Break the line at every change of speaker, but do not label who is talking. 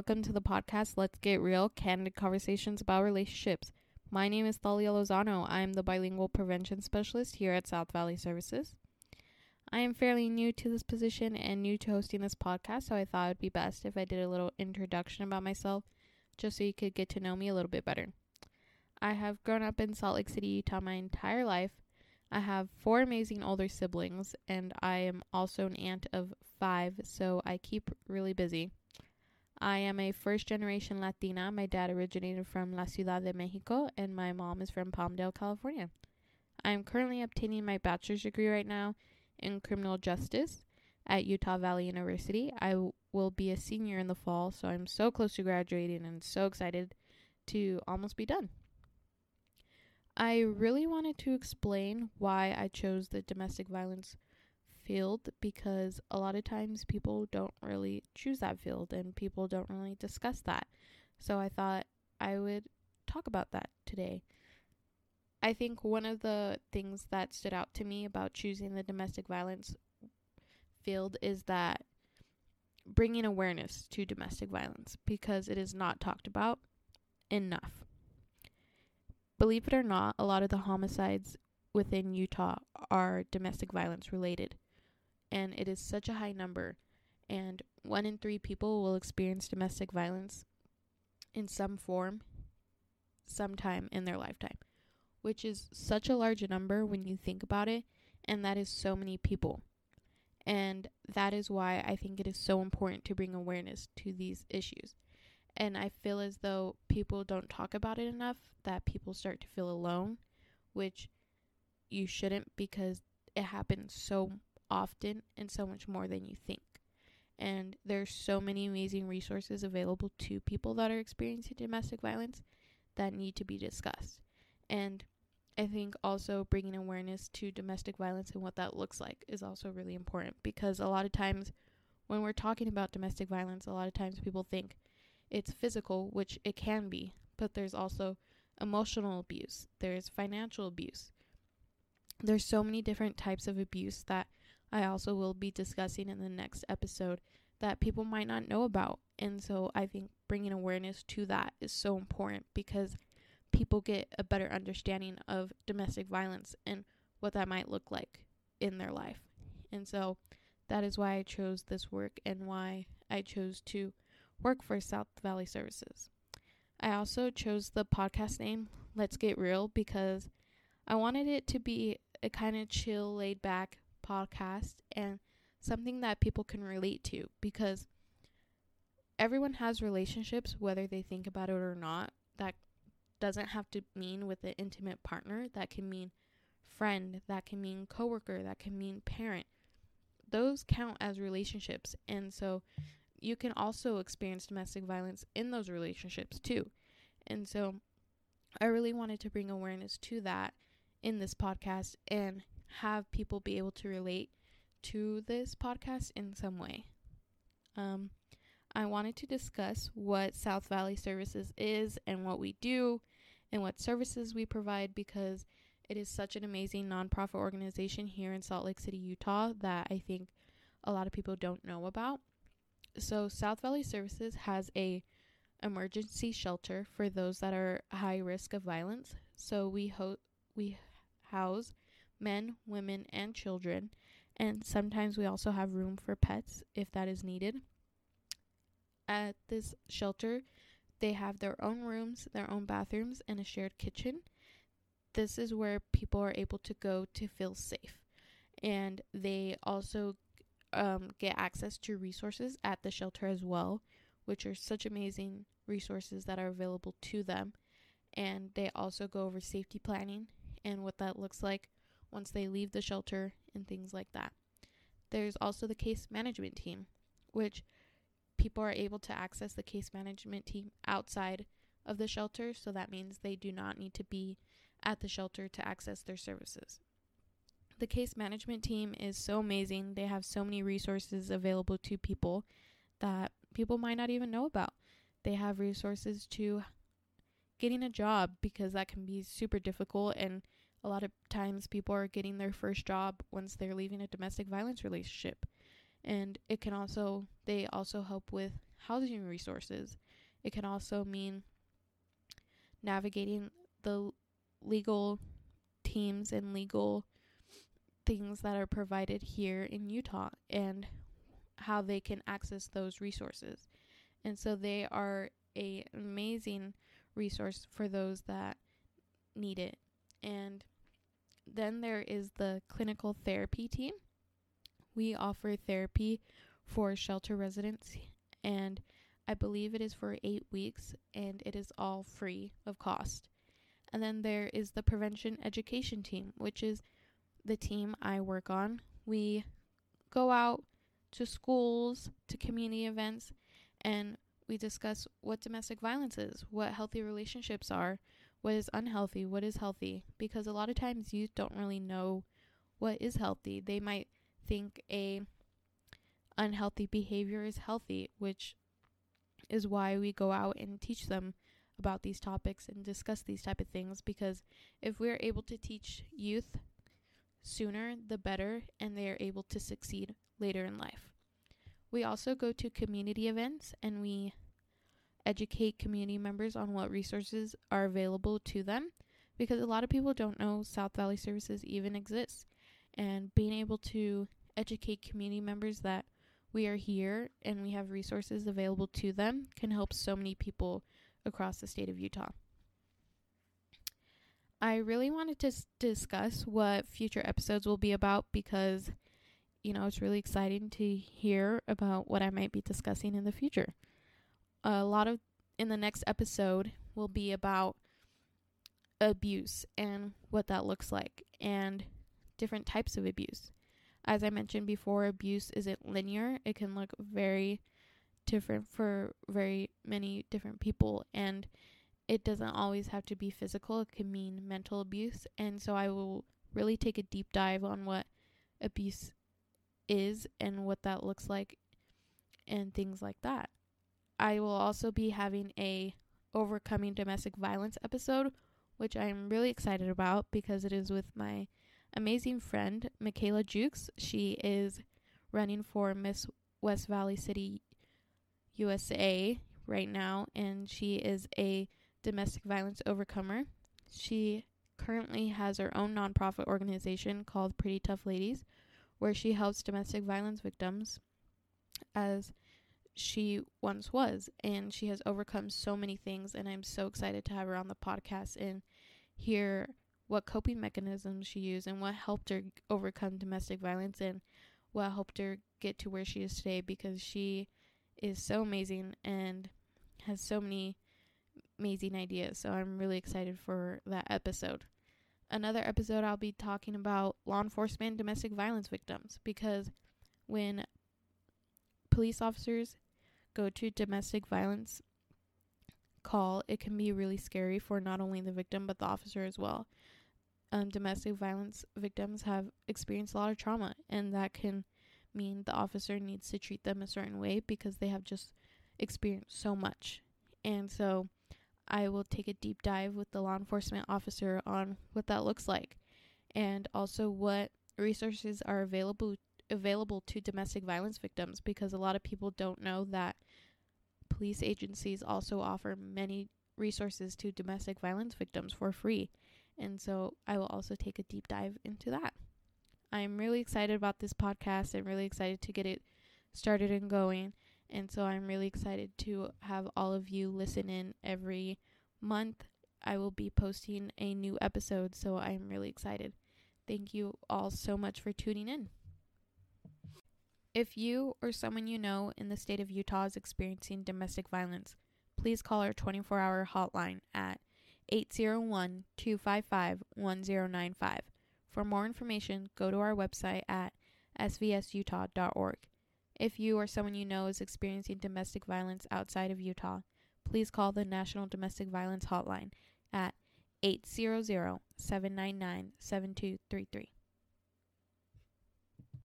welcome to the podcast Let's Get Real Candid Conversations about Relationships. My name is Thalia Lozano. I am the bilingual prevention specialist here at South Valley Services. I am fairly new to this position and new to hosting this podcast, so I thought it would be best if I did a little introduction about myself just so you could get to know me a little bit better. I have grown up in Salt Lake City, Utah my entire life. I have four amazing older siblings, and I am also an aunt of five, so I keep really busy. I am a first generation Latina. My dad originated from La Ciudad de Mexico, and my mom is from Palmdale, California. I am currently obtaining my bachelor's degree right now in criminal justice at Utah Valley University. I w- will be a senior in the fall, so I'm so close to graduating and so excited to almost be done. I really wanted to explain why I chose the domestic violence field because a lot of times people don't really choose that field and people don't really discuss that. So I thought I would talk about that today. I think one of the things that stood out to me about choosing the domestic violence field is that bringing awareness to domestic violence because it is not talked about enough. Believe it or not, a lot of the homicides within Utah are domestic violence related and it is such a high number. And one in three people will experience domestic violence in some form sometime in their lifetime, which is such a large number when you think about it. And that is so many people. And that is why I think it is so important to bring awareness to these issues. And I feel as though people don't talk about it enough, that people start to feel alone, which you shouldn't because it happens so often and so much more than you think. And there's so many amazing resources available to people that are experiencing domestic violence that need to be discussed. And I think also bringing awareness to domestic violence and what that looks like is also really important because a lot of times when we're talking about domestic violence, a lot of times people think it's physical, which it can be, but there's also emotional abuse, there's financial abuse. There's so many different types of abuse that I also will be discussing in the next episode that people might not know about. And so I think bringing awareness to that is so important because people get a better understanding of domestic violence and what that might look like in their life. And so that is why I chose this work and why I chose to work for South Valley Services. I also chose the podcast name Let's Get Real because I wanted it to be a kind of chill, laid back podcast and something that people can relate to because everyone has relationships, whether they think about it or not. That doesn't have to mean with an intimate partner, that can mean friend, that can mean coworker, that can mean parent. Those count as relationships. And so you can also experience domestic violence in those relationships too. And so I really wanted to bring awareness to that in this podcast and have people be able to relate to this podcast in some way. Um, I wanted to discuss what South Valley Services is and what we do and what services we provide because it is such an amazing nonprofit organization here in Salt Lake City, Utah that I think a lot of people don't know about. So South Valley Services has a emergency shelter for those that are high risk of violence. So we ho- we house men, women, and children. And sometimes we also have room for pets if that is needed. At this shelter, they have their own rooms, their own bathrooms, and a shared kitchen. This is where people are able to go to feel safe. And they also um, get access to resources at the shelter as well, which are such amazing resources that are available to them. And they also go over safety planning and what that looks like once they leave the shelter and things like that. There's also the case management team, which people are able to access the case management team outside of the shelter, so that means they do not need to be at the shelter to access their services. The case management team is so amazing. They have so many resources available to people that people might not even know about. They have resources to getting a job because that can be super difficult and a lot of times people are getting their first job once they're leaving a domestic violence relationship. And it can also, they also help with housing resources. It can also mean navigating the legal teams and legal things that are provided here in Utah and how they can access those resources. And so they are a amazing resource for those that need it. And then there is the clinical therapy team. We offer therapy for shelter residents and I believe it is for 8 weeks and it is all free of cost. And then there is the prevention education team, which is the team I work on. We go out to schools, to community events, and we discuss what domestic violence is, what healthy relationships are, what is unhealthy, what is healthy. Because a lot of times youth don't really know what is healthy. They might think a unhealthy behavior is healthy, which is why we go out and teach them about these topics and discuss these type of things because if we're able to teach youth sooner the better and they are able to succeed later in life. We also go to community events and we educate community members on what resources are available to them because a lot of people don't know South Valley Services even exists. And being able to educate community members that we are here and we have resources available to them can help so many people across the state of Utah. I really wanted to s- discuss what future episodes will be about because, you know, it's really exciting to hear about what I might be discussing in the future. A lot of in the next episode will be about abuse and what that looks like and different types of abuse. As I mentioned before, abuse isn't linear, it can look very different for very many different people and it doesn't always have to be physical, it can mean mental abuse. And so I will really take a deep dive on what abuse is and what that looks like and things like that. I will also be having a overcoming domestic violence episode, which I am really excited about because it is with my amazing friend Michaela Jukes. She is running for Miss West Valley City USA right now and she is a domestic violence overcomer. She currently has her own nonprofit organization called Pretty Tough Ladies, where she helps domestic violence victims as she once was. And she has overcome so many things. And I'm so excited to have her on the podcast and hear what coping mechanisms she used and what helped her overcome domestic violence and what helped her get to where she is today because she is so amazing and has so many amazing ideas. So I'm really excited for that episode. Another episode, I'll be talking about law enforcement domestic violence victims because when police officers go to domestic violence call, it can be really scary for not only the victim but the officer as well. Um, domestic violence victims have experienced a lot of trauma, and that can mean the officer needs to treat them a certain way because they have just experienced so much. And so I will take a deep dive with the law enforcement officer on what that looks like and also what resources are available available to domestic violence victims because a lot of people don't know that police agencies also offer many resources to domestic violence victims for free. And so I will also take a deep dive into that. I'm really excited about this podcast and really excited to get it started and going. And so I'm really excited to have all of you listen in every month. I will be posting a new episode, so I'm really excited. Thank you all so much for tuning in. If you or someone you know in the state of Utah is experiencing domestic violence, please call our 24 hour hotline at 801 255 1095. For more information, go to our website at svsutah.org. If you or someone you know is experiencing domestic violence outside of Utah, please call the National Domestic Violence Hotline at 800 799 7233.